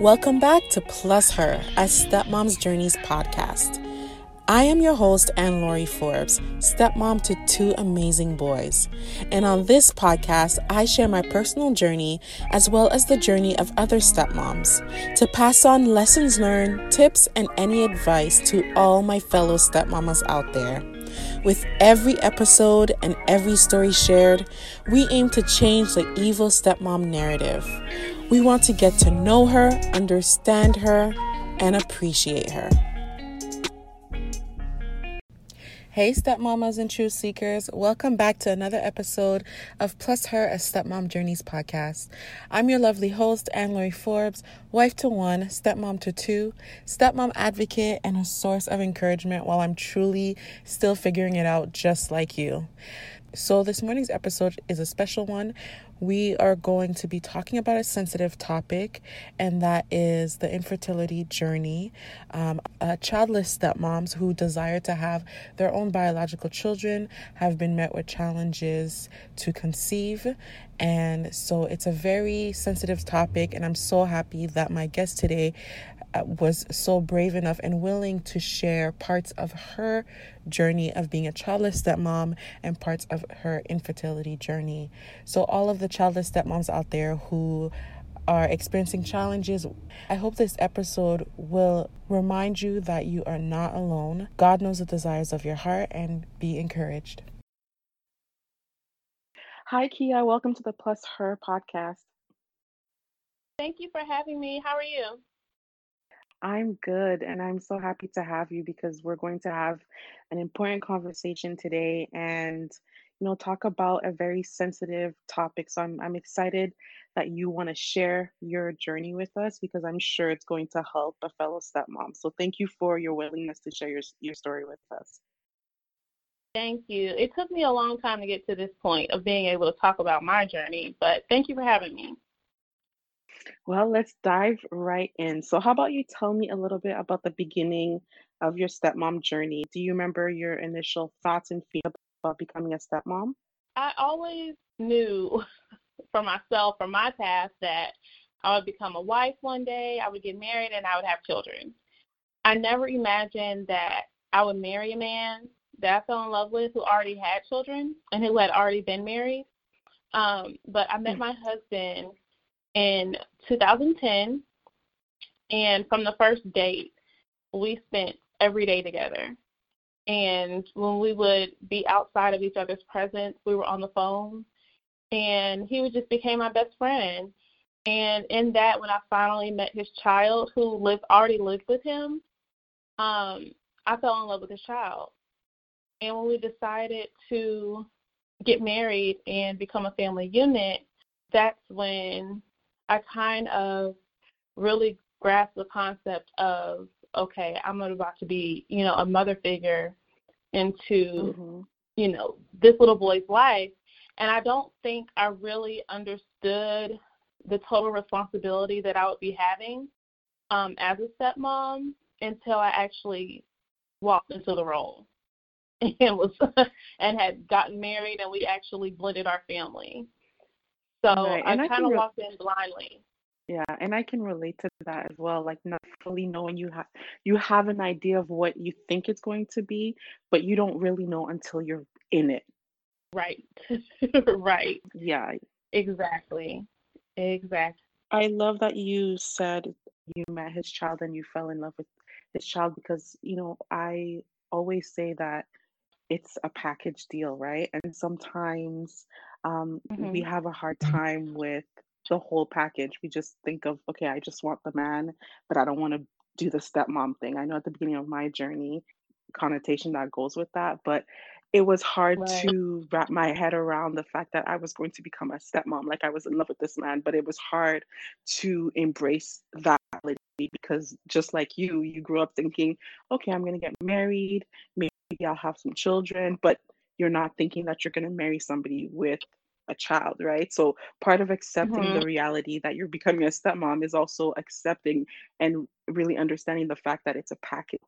Welcome back to Plus Her, a Stepmom's Journeys podcast. I am your host, Anne Laurie Forbes, stepmom to two amazing boys. And on this podcast, I share my personal journey as well as the journey of other stepmoms to pass on lessons learned, tips, and any advice to all my fellow stepmamas out there. With every episode and every story shared, we aim to change the evil stepmom narrative. We want to get to know her, understand her, and appreciate her. Hey, stepmamas and truth seekers. Welcome back to another episode of Plus Her, a Stepmom Journeys podcast. I'm your lovely host, Anne Laurie Forbes, wife to one, stepmom to two, stepmom advocate, and a source of encouragement while I'm truly still figuring it out just like you. So, this morning's episode is a special one we are going to be talking about a sensitive topic, and that is the infertility journey. Um, uh, childless stepmoms who desire to have their own biological children have been met with challenges to conceive. And so it's a very sensitive topic, and I'm so happy that my guest today Uh, was so brave enough and willing to share parts of her journey of being a childless stepmom and parts of her infertility journey. So, all of the childless stepmoms out there who are experiencing challenges, I hope this episode will remind you that you are not alone. God knows the desires of your heart and be encouraged. Hi, Kia. Welcome to the Plus Her podcast. Thank you for having me. How are you? I'm good, and I'm so happy to have you because we're going to have an important conversation today and you know talk about a very sensitive topic. So I'm I'm excited that you want to share your journey with us because I'm sure it's going to help a fellow stepmom. So thank you for your willingness to share your your story with us. Thank you. It took me a long time to get to this point of being able to talk about my journey, but thank you for having me. Well, let's dive right in. So, how about you tell me a little bit about the beginning of your stepmom journey? Do you remember your initial thoughts and feelings about becoming a stepmom? I always knew for myself, from my past, that I would become a wife one day, I would get married, and I would have children. I never imagined that I would marry a man that I fell in love with who already had children and who had already been married. Um, but I met mm. my husband in 2010, and from the first date, we spent every day together. And when we would be outside of each other's presence, we were on the phone, and he would just became my best friend. And in that, when I finally met his child, who lived already lived with him, um, I fell in love with his child. And when we decided to get married and become a family unit, that's when I kind of really grasped the concept of okay, I'm about to be, you know, a mother figure into, mm-hmm. you know, this little boy's life. And I don't think I really understood the total responsibility that I would be having um, as a stepmom until I actually walked into the role and was and had gotten married and we actually blended our family. So right. I kind of re- walked in blindly. Yeah, and I can relate to that as well. Like not fully knowing you have you have an idea of what you think it's going to be, but you don't really know until you're in it. Right. right. Yeah. Exactly. Exactly. I love that you said you met his child and you fell in love with his child because, you know, I always say that it's a package deal, right? And sometimes um, mm-hmm. we have a hard time with the whole package. We just think of, okay, I just want the man, but I don't want to do the stepmom thing. I know at the beginning of my journey, connotation that goes with that, but it was hard right. to wrap my head around the fact that I was going to become a stepmom. Like I was in love with this man, but it was hard to embrace that because just like you, you grew up thinking, okay, I'm going to get married, maybe I'll have some children, but you're not thinking that you're going to marry somebody with a child, right? So part of accepting mm-hmm. the reality that you're becoming a stepmom is also accepting and really understanding the fact that it's a package.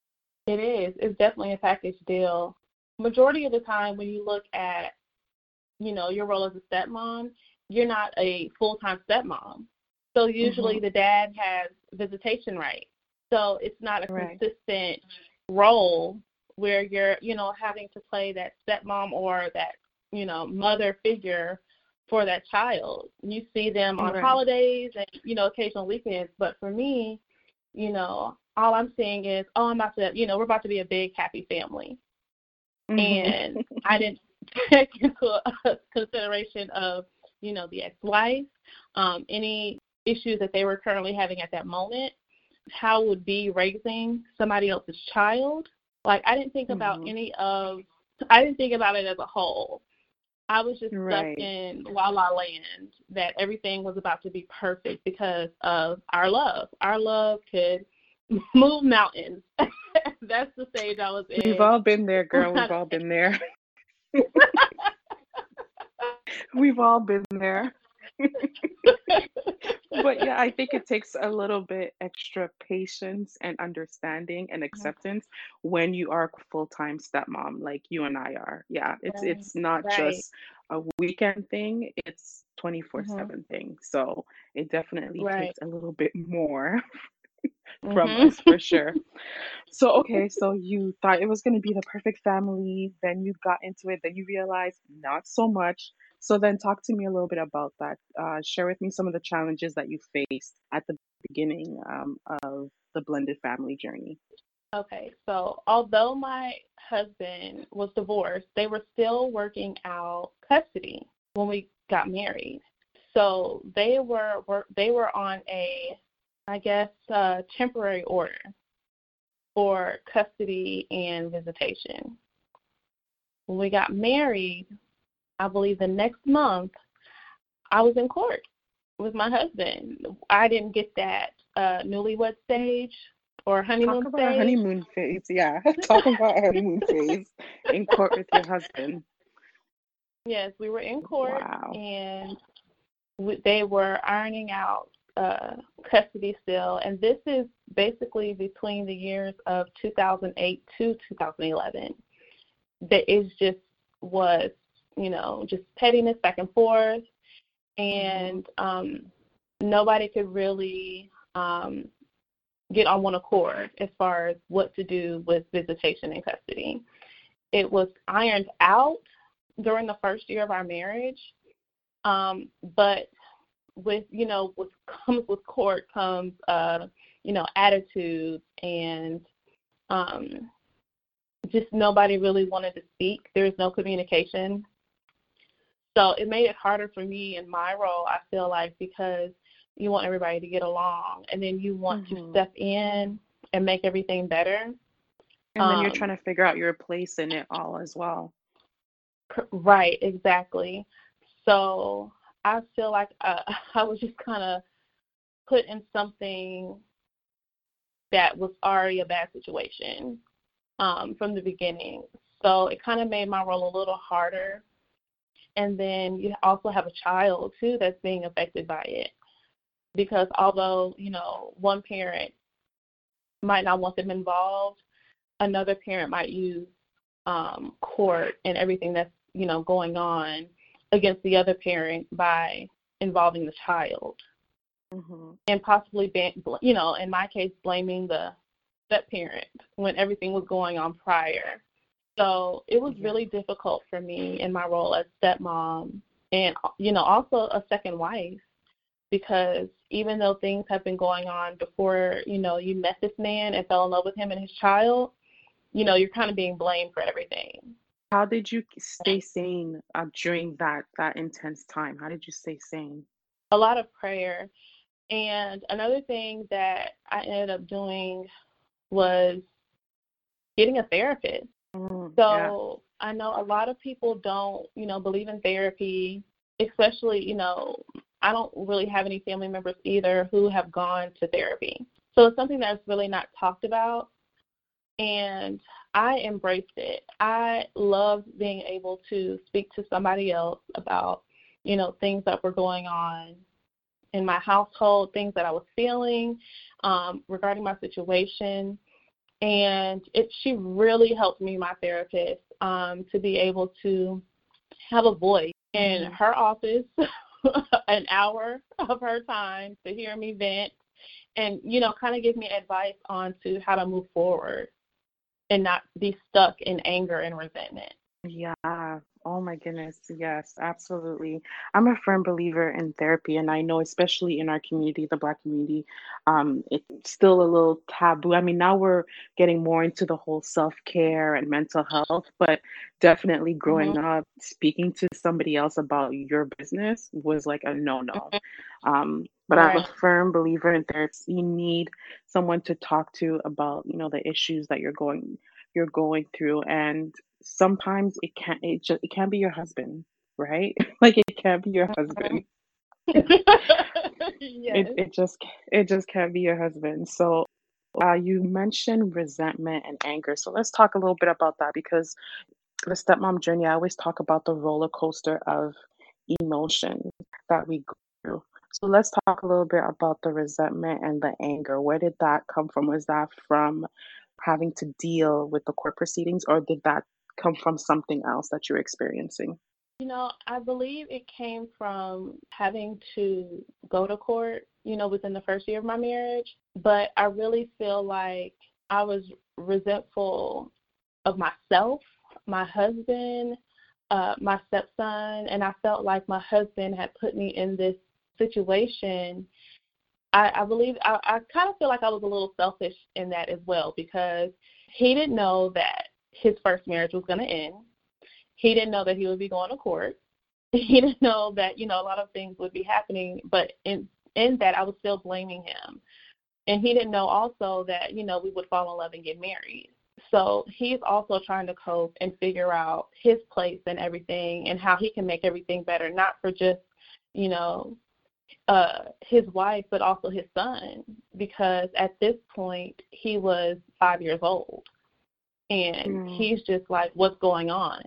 It is. It's definitely a package deal. Majority of the time when you look at, you know, your role as a stepmom, you're not a full time stepmom. So usually mm-hmm. the dad has visitation rights. So it's not a right. consistent role where you're, you know, having to play that stepmom or that, you know, mother figure for that child. You see them on right. holidays and, you know, occasional weekends. But for me, you know, all I'm seeing is, oh, I'm about to, you know, we're about to be a big happy family. Mm-hmm. And I didn't take into consideration of, you know, the ex-wife, um, any issues that they were currently having at that moment, how would be raising somebody else's child. Like I didn't think mm-hmm. about any of I didn't think about it as a whole. I was just right. stuck in La La Land that everything was about to be perfect because of our love. Our love could move mountains. That's the stage I was in. We've all been there, girl. We've all been there. We've all been there. but yeah, I think it takes a little bit extra patience and understanding and acceptance when you are a full-time stepmom like you and I are. Yeah, it's it's not right. just a weekend thing, it's 24/7 mm-hmm. thing. So, it definitely right. takes a little bit more from mm-hmm. us for sure. So, okay, so you thought it was going to be the perfect family, then you got into it, then you realized not so much. So, then talk to me a little bit about that. Uh, share with me some of the challenges that you faced at the beginning um, of the blended family journey. Okay, so although my husband was divorced, they were still working out custody when we got married. So they were, were they were on a I guess, uh, temporary order for custody and visitation. When we got married, I believe the next month, I was in court with my husband. I didn't get that uh, newlywed stage or honeymoon Talk about stage. honeymoon phase, yeah. Talk about honeymoon phase in court with your husband. Yes, we were in court wow. and we, they were ironing out uh, custody still, and this is basically between the years of 2008 to 2011. That is just was you know just pettiness back and forth, and um, nobody could really um, get on one accord as far as what to do with visitation and custody. It was ironed out during the first year of our marriage, um, but with you know what comes with court comes uh you know attitude and um just nobody really wanted to speak. There was no communication. So it made it harder for me in my role i feel like because you want everybody to get along and then you want mm-hmm. to step in and make everything better. And um, then you're um, trying to figure out your place in it all as well. right exactly. So I feel like uh, I was just kind of put in something that was already a bad situation um, from the beginning. So it kind of made my role a little harder. And then you also have a child too that's being affected by it. Because although, you know, one parent might not want them involved, another parent might use um, court and everything that's, you know, going on against the other parent by involving the child. Mm-hmm. and possibly you know in my case blaming the step parent when everything was going on prior. So it was really difficult for me in my role as stepmom and you know also a second wife because even though things have been going on before you know you met this man and fell in love with him and his child you know you're kind of being blamed for everything how did you stay sane uh, during that that intense time? How did you stay sane? A lot of prayer. And another thing that I ended up doing was getting a therapist. Mm, so yeah. I know a lot of people don't, you know, believe in therapy, especially, you know, I don't really have any family members either who have gone to therapy. So it's something that's really not talked about. And I embraced it. I loved being able to speak to somebody else about, you know, things that were going on in my household, things that I was feeling um, regarding my situation. And it she really helped me, my therapist, um, to be able to have a voice in mm-hmm. her office an hour of her time to hear me vent and, you know, kind of give me advice on to how to move forward and not be stuck in anger and resentment. Yeah. Oh my goodness. Yes, absolutely. I'm a firm believer in therapy, and I know, especially in our community, the Black community, um, it's still a little taboo. I mean, now we're getting more into the whole self care and mental health, but definitely growing Mm-hmm. up, speaking to somebody else about your business was like a no no. Um, but I'm a firm believer in therapy. You need someone to talk to about, you know, the issues that you're going you're going through. And sometimes it can't it just it can't be your husband right? Like it can't be your husband. Yes. it, it just it just can't be your husband. So uh, you mentioned resentment and anger. So let's talk a little bit about that because the stepmom journey i always talk about the roller coaster of emotion that we go through so let's talk a little bit about the resentment and the anger. Where did that come from? Was that from having to deal with the court proceedings or did that come from something else that you're experiencing? You know, I believe it came from having to go to court, you know, within the first year of my marriage. But I really feel like I was resentful of myself, my husband, uh, my stepson, and I felt like my husband had put me in this situation. I, I believe I, I kind of feel like I was a little selfish in that as well because he didn't know that his first marriage was going to end. He didn't know that he would be going to court. He didn't know that you know a lot of things would be happening, but in in that I was still blaming him, and he didn't know also that you know we would fall in love and get married. So he's also trying to cope and figure out his place and everything and how he can make everything better, not for just you know uh his wife but also his son because at this point he was five years old and Mm. he's just like what's going on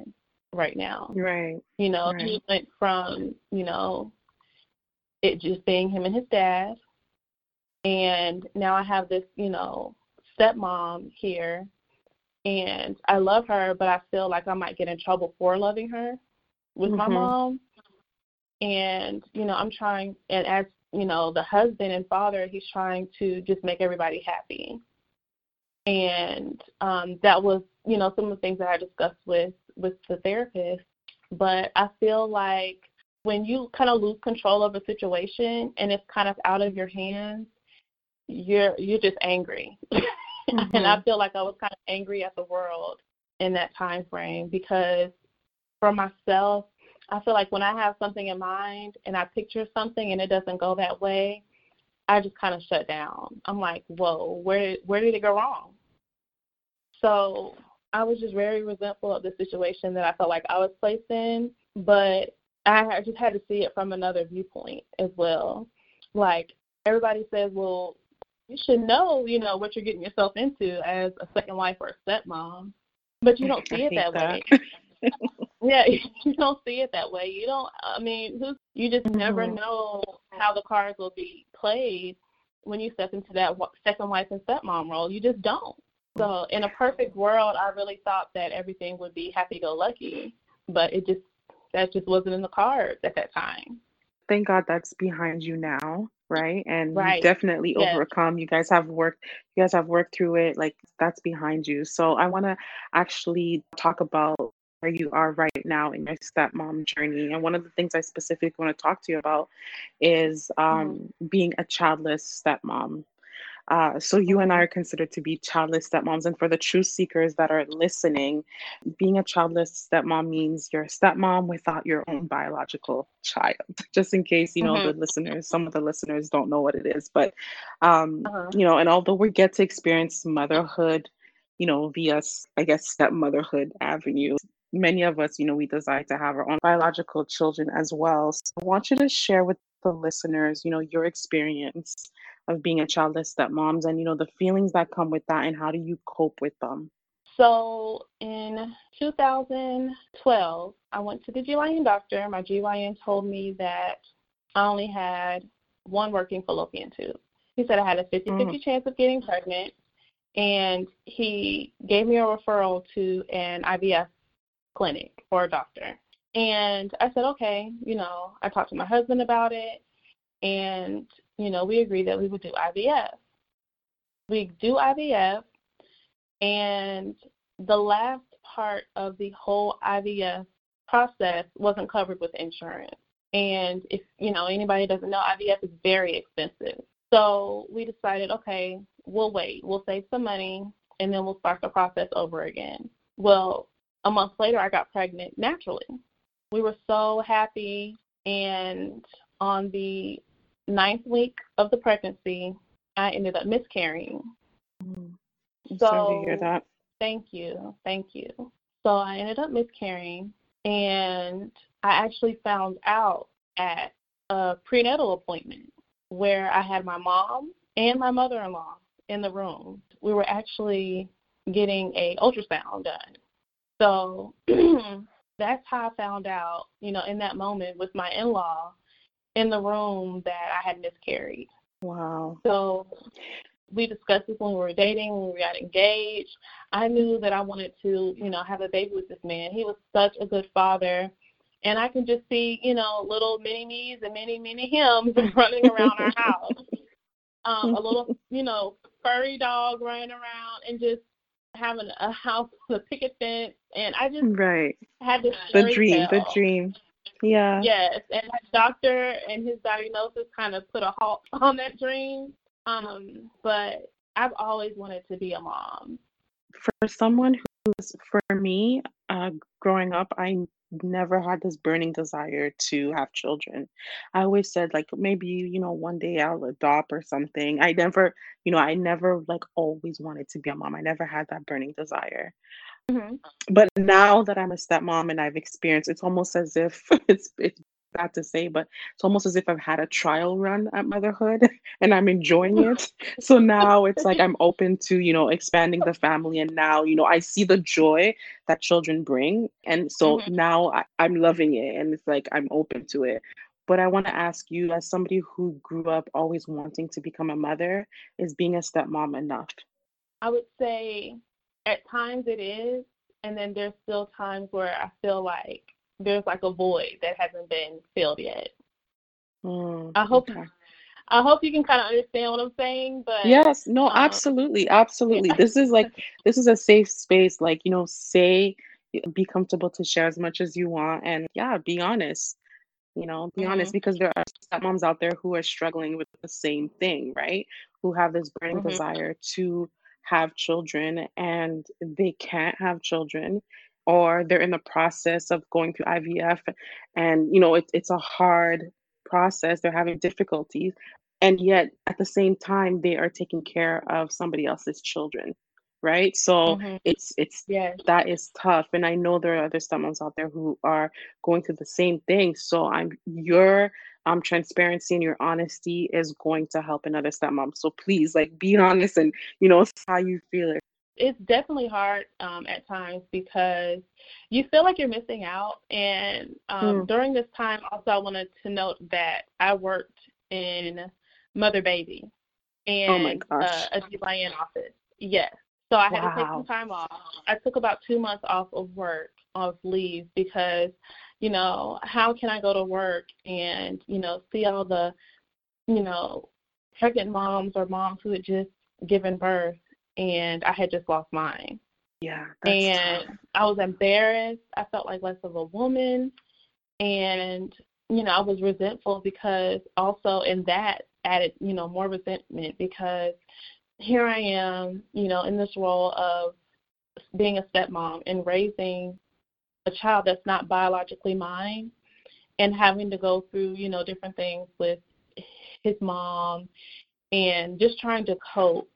right now right you know Right. he went from you know it just being him and his dad and now i have this you know stepmom here and i love her but i feel like i might get in trouble for loving her with my Mhm. mom and you know i'm trying and as you know the husband and father he's trying to just make everybody happy. And um that was you know some of the things that i discussed with with the therapist. But i feel like when you kind of lose control of a situation and it's kind of out of your hands you're you're just angry. And i Mhm. feel like i was kind of angry at the world in that time frame because for myself I feel like when I have something in mind and I picture something and it doesn't go that way, I just kind of shut down. I'm like, whoa, where did where did it go wrong? So I was just very resentful of the situation that I felt like I was placed in, but I just had to see it from another viewpoint as well. Like everybody says, well, you should know, you know, what you're getting yourself into as a second wife or a stepmom, but you don't see it that, that. way. Yeah, you don't see it that way. You don't. I mean, who? You just never Mhm. know how the cards will be played when you step into that second wife and stepmom role. You just don't. So, in a perfect world, I really thought that everything would be happy-go-lucky, but it just that just wasn't in the cards at that time. Thank God that's behind you now, right? And Right. definitely Yes. overcome. You guys have worked you guys have worked through it. Like that's behind you. So I want to actually talk about where you are right now in your stepmom journey. And one of the things I specifically want to talk to you about is um, being a childless stepmom. Uh, so you and I are considered to be childless stepmoms. And for the truth seekers that are listening, being a childless stepmom means you're a stepmom without your own biological child. Just in case, you know, Mhm. the listeners, some of the listeners don't know what it is. But, um, Uh-huh. you know, and although we get to experience motherhood, you know, via, I guess, stepmotherhood avenue, many of us, you know, we desire to have our own biological children as well. So I want you to share with the listeners, you know, your experience of being a childless stepmoms and, you know, the feelings that come with that and how do you cope with them? So in 2012, I went to the GYN doctor. My GYN told me that I only had one working fallopian tube. He said I had a 50 50 mm. chance of getting pregnant, and he gave me a referral to an IVF clinic or a doctor. And I said, okay, you know, I talked to my husband about it, and, you know, we agreed that we would do IVF. We do IVF, and the last part of the whole IVF process wasn't covered with insurance. And if, you know, anybody doesn't know, IVF is very expensive. So we decided, okay, we'll wait. We'll save some money, and then we'll start the process over again. Well, a month later, I got pregnant naturally. We were so happy, and on the ninth week of the pregnancy, I ended up miscarrying. Mm. I'm So sorry to hear that. thank you, thank you. So I ended up miscarrying, and I actually found out at a prenatal appointment where I had my mom and my mother-in-law in the room. We were actually getting a ultrasound done. So that's how I found out, you know, in that moment with my in-law in the room that I had miscarried. Wow. So we discussed this when we were dating, when we got engaged. I knew that I wanted to, you know, have a baby with this man. He was such a good father. And I can just see, you know, little mini me's and many, many hims running around our house. Um, a little, you know, furry dog running around and just having a house with a picket fence. And I just Right. had this The dream, the dream. Yeah. Yes, and my doctor and his diagnosis kind of put a halt on that dream. Um, but I've always wanted to be a mom. For someone who's, for me, uh, growing up, I never had this burning desire to have children. I always said, like, maybe, you know, one day I'll adopt or something. I never, you know, I never, like, always wanted to be a mom. I never had that burning desire. Hmm But now that I'm a stepmom and I've experienced, it's almost as if it's it's bad to say, but it's almost as if I've had a trial run at motherhood and I'm enjoying it. So now it's like I'm open to, you know, expanding the family and now, you know, I see the joy that children bring. And so hmm now I, I'm loving it and it's like I'm open to it. But I want to ask you, as somebody who grew up always wanting to become a mother, is being a stepmom enough? I would say at times it is, and then there's still times where I feel like there's like a void that hasn't been filled yet. Mm, I hope okay. I hope you can kind of understand what I'm saying, but Yes, no, um, absolutely, yeah. absolutely. This is like this is a safe space. Like, you know, say, be comfortable to share as much as you want, and yeah, be honest. You know, be honest Mhm. because there are stepmoms out there who are struggling with the same thing, right? Who have this burning Mhm. desire to have children and they can't have children, or they're in the process of going through IVF, and you know, it's it's a hard process. They're having difficulties, and yet at the same time, they are taking care of somebody else's children, right? So Mhm. it's it's yeah that is tough, and I know there are other stepmoms out there who are going through the same thing. So I'm your um transparency and your honesty is going to help another stepmom. So please, like, be honest and you know how you feel. It's definitely hard um, at times because you feel like you're missing out. And um, Mm. during this time, also, I wanted to note that I worked in Mother Baby Oh my and uh, gosh! a GYN office. Yes. So I had to take some time off. I took about two months off of work, off leave, because, you know, how can I go to work and, you know, see all the, you know, pregnant moms or moms who had just given birth and I had just lost mine. Yeah, that's tough. And I was embarrassed. I felt like less of a woman. And, you know, I was resentful because also in that added, you know, more resentment because here I am, you know, in this role of being a stepmom and raising a child that's not biologically mine and having to go through, you know, different things with his mom and just trying to cope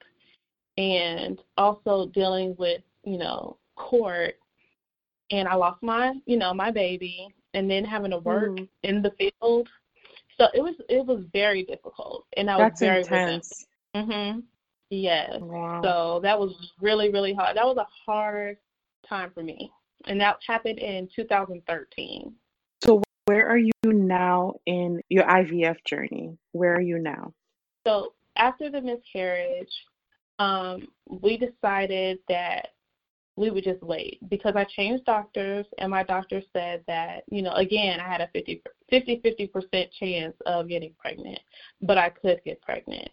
and also dealing with, you know, court and I lost my, you know, my baby and then having to work Mm, in the field. So it was it was very difficult and I was very intense. Mhm. Yes. Wow. So that was really really hard. That was a hard time for me. And that happened in 2013. So where are you now in your IVF journey? Where are you now? So after the miscarriage, um, we decided that we would just wait because I changed doctors and my doctor said that, you know, again, I had a 50 50 50% chance of getting pregnant, but I could get pregnant.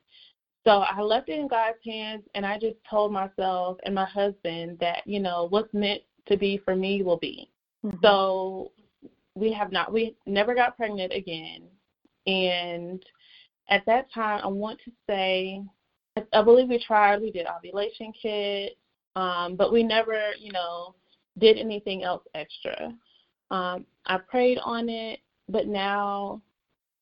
So I left it in God's hands and I just told myself and my husband that, you know, what's meant to be for me will be. Mm-hmm. So we have not we never got pregnant again. And at that time I want to say I believe we tried, we did ovulation kits, um, but we never, you know, did anything else extra. Um, I prayed on it, but now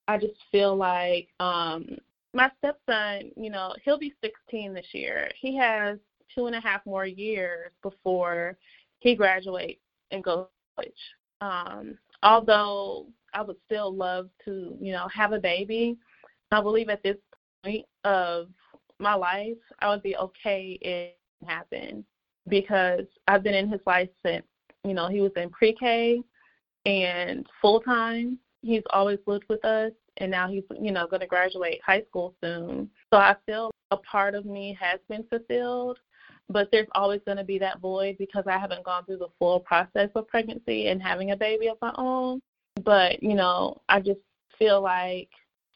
I just feel like um, my stepson, you know, he'll be 16 this year. He has two and a half more years before he graduates and goes to college. Um, although I would still love to, you know, have a baby, I believe at this point of my life, I would be okay if it happened because I've been in his life since, you know, he was in pre-K and full time. He's always lived with us and now he's you know going to graduate high school soon so i feel a part of me has been fulfilled but there's always going to be that void because i haven't gone through the full process of pregnancy and having a baby of my own but you know i just feel like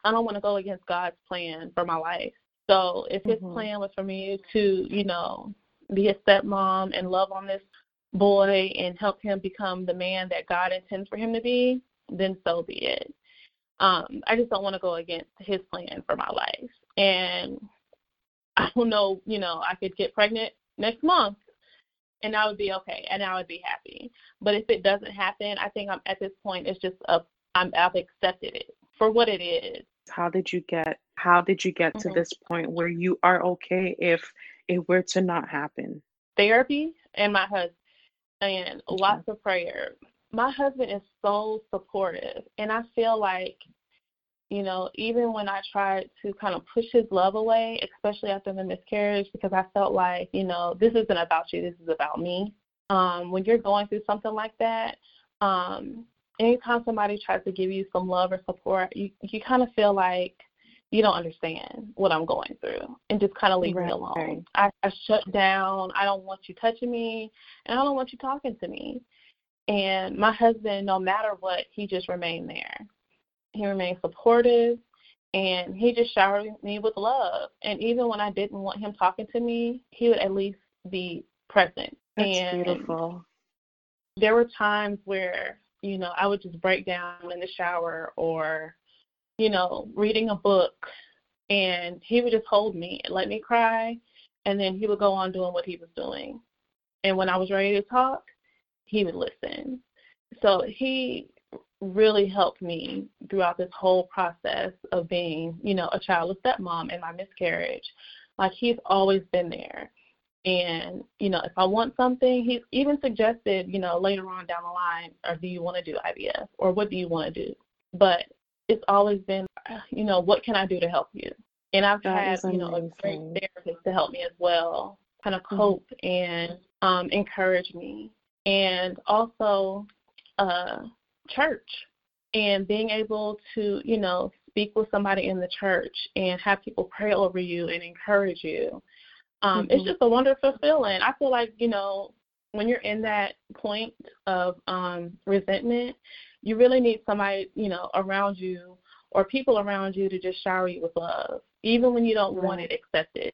i don't want to go against god's plan for my life so if his mm-hmm. plan was for me to you know be a stepmom and love on this boy and help him become the man that god intends for him to be then so be it um, I just don't want to go against his plan for my life. And I don't know, you know, I could get pregnant next month and I would be okay and I would be happy. But if it doesn't happen, I think I'm at this point it's just a I'm I've accepted it for what it is. How did you get how did you get mm-hmm. to this point where you are okay if it were to not happen? Therapy and my husband and lots of prayer my husband is so supportive and I feel like you know, even when I tried to kind of push his love away, especially after the miscarriage, because I felt like, you know, this isn't about you, this is about me. Um, when you're going through something like that, um, anytime somebody tries to give you some love or support, you you kind of feel like you don't understand what I'm going through and just kind of leave right, me alone. I, I shut down. I don't want you touching me, and I don't want you talking to me. And my husband, no matter what, he just remained there. He remained supportive and he just showered me with love. And even when I didn't want him talking to me, he would at least be present. That's and beautiful. There were times where, you know, I would just break down in the shower or, you know, reading a book and he would just hold me and let me cry and then he would go on doing what he was doing. And when I was ready to talk, he would listen. So he really helped me throughout this whole process of being, you know, a childless stepmom and my miscarriage. Like he's always been there. And, you know, if I want something, he even suggested, you know, later on down the line, or do you want to do IVF or what do you want to do? But it's always been, you know, what can I do to help you? And I've that had, you know, a great therapist to help me as well, kind of mm-hmm. cope mm-hmm. and um, encourage me and also uh, church and being able to, you know, speak with somebody in the church and have people pray over you and encourage you. Um, mm-hmm. It's just a wonderful feeling. I feel like, you know, when you're in that point of um, resentment, you really need somebody, you know, around you or people around you to just shower you with love. Even when you don't right. want it, accepted.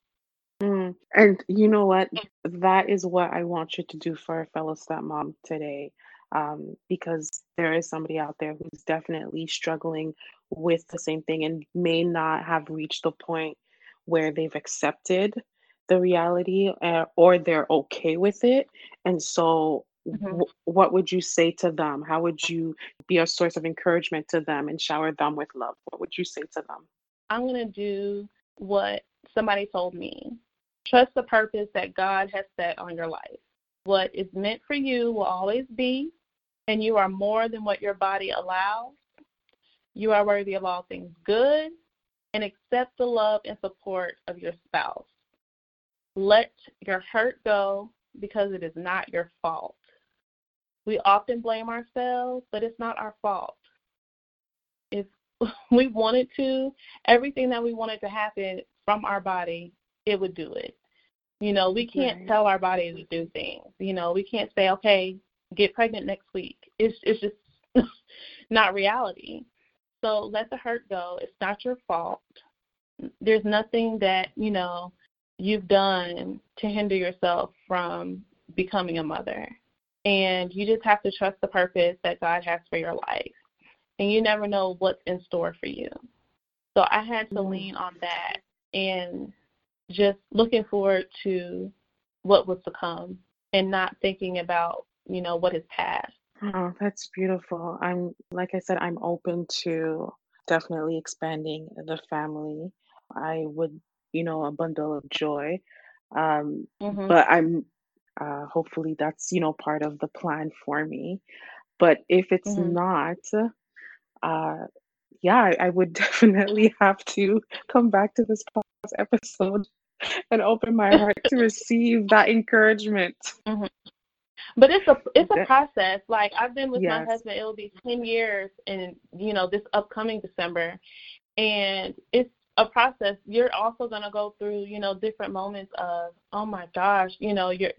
Mm. And you know what? That is what I want you to do for a fellow stepmom today. Um, because there is somebody out there who's definitely struggling with the same thing and may not have reached the point where they've accepted the reality uh, or they're okay with it. And so, mm-hmm. w- what would you say to them? How would you be a source of encouragement to them and shower them with love? What would you say to them? I'm going to do what somebody told me Trust the purpose that God has set on your life. What is meant for you will always be, and you are more than what your body allows. You are worthy of all things good, and accept the love and support of your spouse. Let your hurt go because it is not your fault. We often blame ourselves, but it's not our fault. If we wanted to, everything that we wanted to happen from our body it would do it. You know, we can't Right. tell our body to do things. You know, we can't say, okay, get pregnant next week. It's it's just not reality. So let the hurt go. It's not your fault. There's nothing that, you know, you've done to hinder yourself from becoming a mother. And you just have to trust the purpose that God has for your life. And you never know what's in store for you. So I had to Mhm. lean on that and just looking forward to what was to come and not thinking about, you know, what is past. Oh, that's beautiful. I'm, like I said, I'm open to definitely expanding the family. I would, you know, a bundle of joy. Um, Mhm. but I'm, uh, hopefully that's, you know, part of the plan for me. But if it's Mhm. not, uh, yeah, I, would definitely have to come back to this podcast episode and open my heart to receive that encouragement. Mhm. But it's a it's a process. Like I've been with my husband, it'll be ten years in you know this upcoming December, and it's a process. You're also gonna go through you know different moments of oh my gosh, you know you're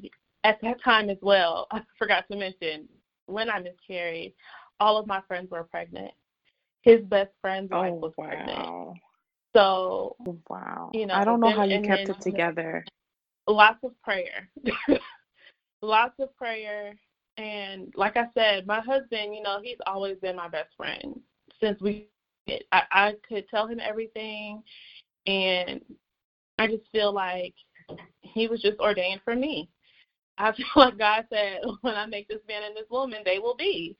at that time as well. I forgot to mention when I miscarried, all of my friends were pregnant. His best friend's oh, wife Oh, was pregnant. So Wow. You know, I don't know how you kept it together. lots of prayer lots of prayer. And like i said my husband you know he's always been my best friend since we i i could tell him everything and i just feel like he was just ordained for me. I feel like god said when i make this man and this woman they will be.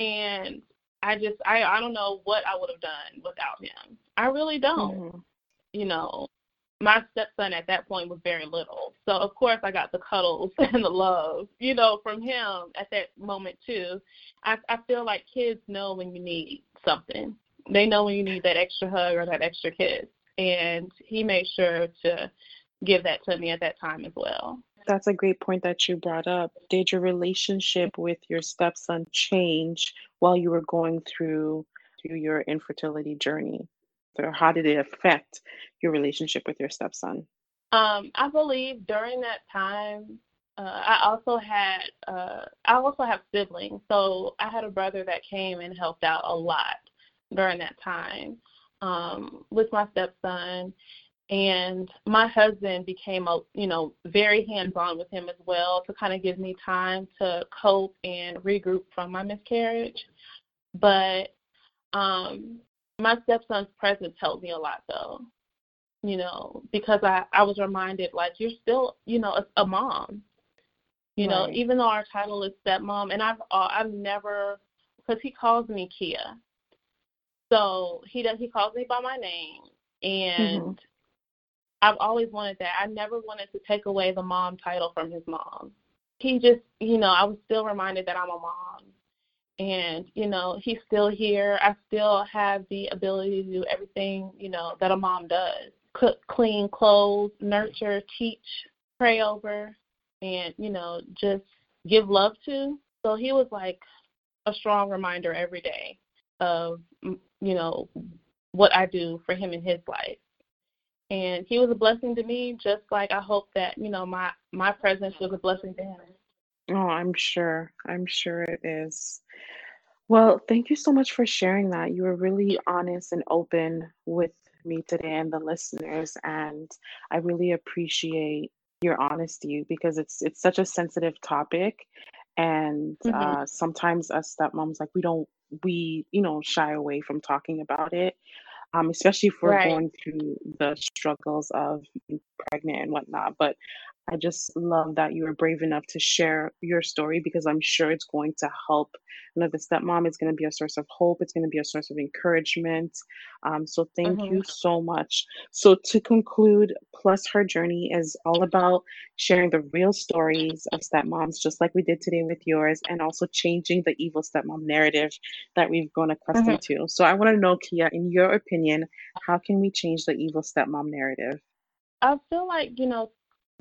And i just i i don't know what i would have done without him. I really don't Mhm. you know, my stepson at that point was very little. So of course I got the cuddles and the love, you know, from him at that moment too. I I feel like kids know when you need something. They know when you need that extra hug or that extra kiss. And he made sure to give that to me at that time as well. That's a great point that you brought up. Did your relationship with your stepson change while you were going through through your infertility journey? Or how did it affect your relationship with your stepson? Um, I believe during that time, uh, I also had uh, I also have siblings, so I had a brother that came and helped out a lot during that time um, with my stepson, and my husband became a you know very hands on with him as well to kind of give me time to cope and regroup from my miscarriage, but um, my stepson's presence helped me a lot though you know, because I I was reminded like you're still, you know, a, a mom. You know, Right. even though our title is stepmom, and I've uh, I've never because he calls me Kia, so he does he calls me by my name, and I've always wanted that. I never wanted to take away the mom title from his mom. He just, you know, I was still reminded that I'm a mom, and you know, he's still here. I still have the ability to do everything, you know, that a mom does: cook, clean, clothes, nurture, teach, pray over, and you know, just give love to. So he was like a strong reminder every day of, you know, what I do for him in his life and he was a blessing to me just like i hope that you know my my presence was a blessing to him Oh, I'm sure. I'm sure it is. Well, thank you so much for sharing that. You were really honest and open with me today and the listeners, and I really appreciate your honesty because it's it's such a sensitive topic, and Mhm. uh, sometimes us stepmoms like we don't we you know shy away from talking about it, um, especially if we're Right. going through the struggles of being pregnant and whatnot. But I just love that you were brave enough to share your story because I'm sure it's going to help another stepmom. It's going to be a source of hope. It's going to be a source of encouragement. Um, so thank Mhm. you so much. So to conclude, Plus Her Journey is all about sharing the real stories of stepmoms, just like we did today with yours, and also changing the evil stepmom narrative that we've grown accustomed to. So I want to know, Kia, in your opinion, how can we change the evil stepmom narrative? i feel like you know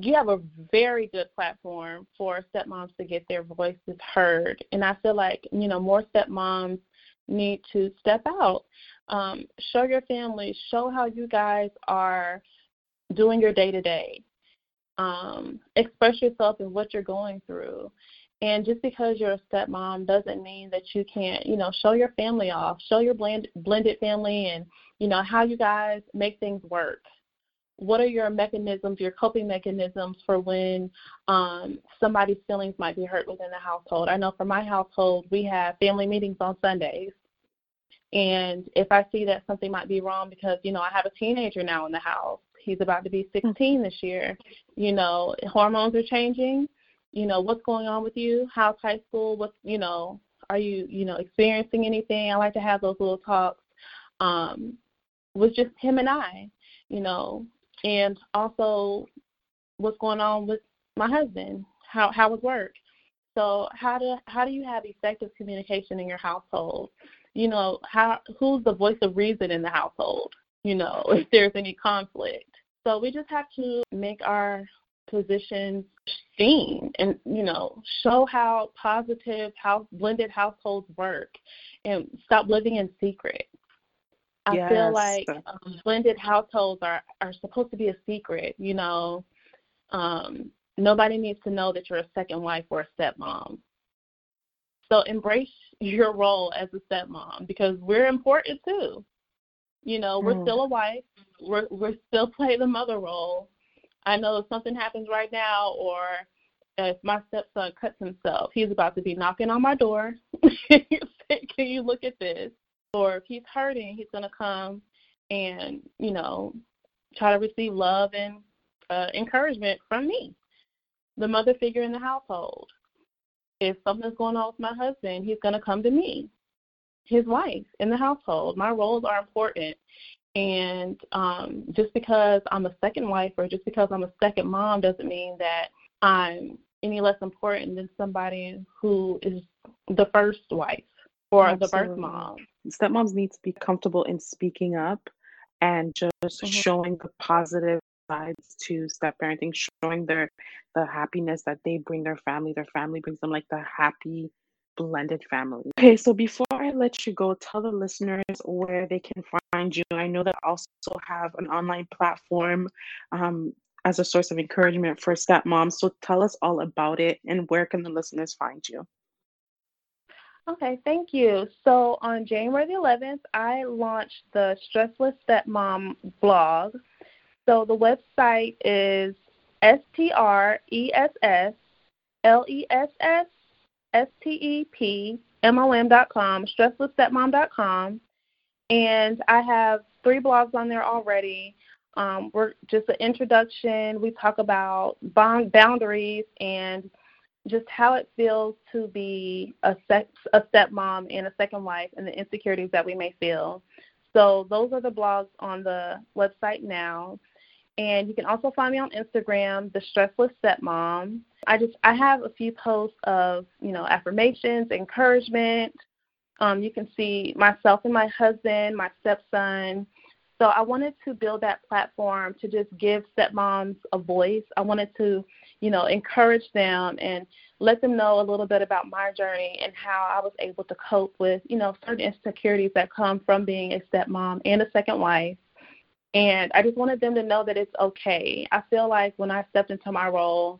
you have a very good platform for stepmoms to get their voices heard and i feel like you know more stepmoms need to step out um, show your family show how you guys are doing your day to day express yourself and what you're going through. And just because you're a stepmom doesn't mean that you can't, you know, show your family off, show your blend, blended family, and you know how you guys make things work. What are your mechanisms, your coping mechanisms for when um, somebody's feelings might be hurt within the household? I know for my household, we have family meetings on Sundays. And if I see that something might be wrong because, you know, I have a teenager now in the house, he's about to be 16 this year, you know, hormones are changing you know, what's going on with you? How's high school? What's, you know, are you, you know, experiencing anything? I like to have those little talks um, with just him and I, you know, and also what's going on with my husband. How how was work? So how do how do you have effective communication in your household? You know, how who's the voice of reason in the household? You know, if there's any conflict. So we just have to make our positions seen and you know show how positive how blended households work and stop living in secret i yes. feel like um, blended households are are supposed to be a secret you know um nobody needs to know that you're a second wife or a stepmom so embrace your role as a stepmom because we're important too you know we're mm. still a wife we're we're still play the mother role I know if something happens right now, or if my stepson cuts himself, he's about to be knocking on my door. Can you look at this? Or if he's hurting, he's going to come and, you know, try to receive love and uh, encouragement from me, the mother figure in the household. If something's going on with my husband, he's going to come to me, his wife in the household. My roles are important. And um, just because I'm a second wife or just because I'm a second mom doesn't mean that I'm any less important than somebody who is the first wife or Absolutely. the birth mom. Stepmoms need to be comfortable in speaking up and just mm-hmm. showing the positive sides to step parenting, showing their the happiness that they bring their family. Their family brings them like the happy blended family. Okay, so before I let you go, tell the listeners where they can find you. I know that I also have an online platform um, as a source of encouragement for stepmoms. So tell us all about it and where can the listeners find you? Okay, thank you. So on January the 11th, I launched the Stressless Stepmom blog. So the website is S T R E S S L E S S S T E P M O M dot com, stresslessstepmom dot com, and I have three blogs on there already. Um, we're just an introduction. We talk about bond boundaries and just how it feels to be a sex, a stepmom and a second wife, and the insecurities that we may feel. So those are the blogs on the website now. And you can also find me on Instagram, the Stressless Stepmom. I just I have a few posts of you know affirmations, encouragement. Um, you can see myself and my husband, my stepson. So I wanted to build that platform to just give stepmoms a voice. I wanted to, you know, encourage them and let them know a little bit about my journey and how I was able to cope with, you know, certain insecurities that come from being a stepmom and a second wife. And I just wanted them to know that it's okay. I feel like when I stepped into my role,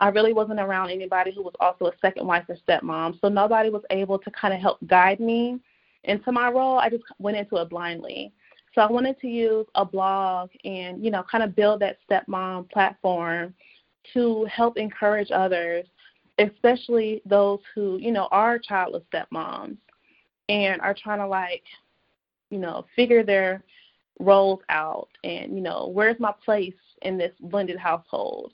I really wasn't around anybody who was also a second wife or stepmom. So nobody was able to kind of help guide me into my role. I just went into it blindly. So I wanted to use a blog and, you know, kind of build that stepmom platform to help encourage others, especially those who, you know, are childless stepmoms and are trying to like, you know, figure their roles out and, you know, where's my place in this blended household.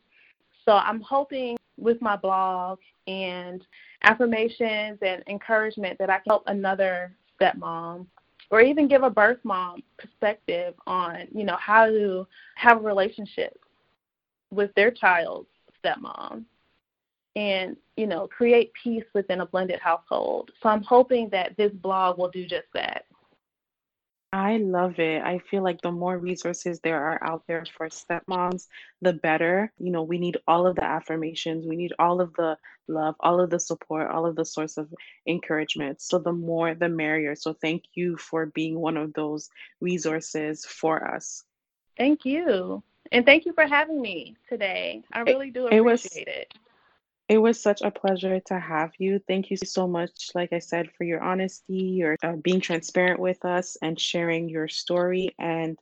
So I'm hoping with my blog and affirmations and encouragement that I can help another stepmom or even give a birth mom perspective on, you know, how to have a relationship with their child's stepmom and, you know, create peace within a blended household. So I'm hoping that this blog will do just that. I love it. I feel like the more resources there are out there for stepmoms, the better. You know, we need all of the affirmations, we need all of the love, all of the support, all of the source of encouragement. So the more, the merrier. So thank you for being one of those resources for us. Thank you. And thank you for having me today. I really do appreciate it. Was, it. It was such a pleasure to have you. Thank you so much, like I said, for your honesty, your uh, being transparent with us, and sharing your story. And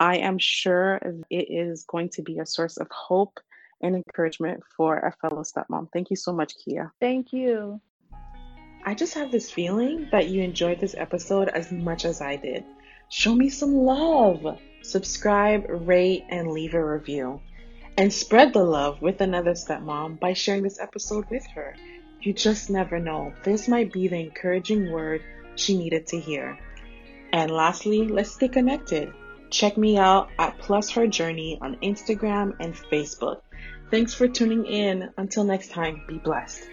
I am sure it is going to be a source of hope and encouragement for a fellow stepmom. Thank you so much, Kia. Thank you. I just have this feeling that you enjoyed this episode as much as I did. Show me some love. Subscribe, rate, and leave a review. And spread the love with another stepmom by sharing this episode with her. You just never know. This might be the encouraging word she needed to hear. And lastly, let's stay connected. Check me out at Plus Her Journey on Instagram and Facebook. Thanks for tuning in. Until next time, be blessed.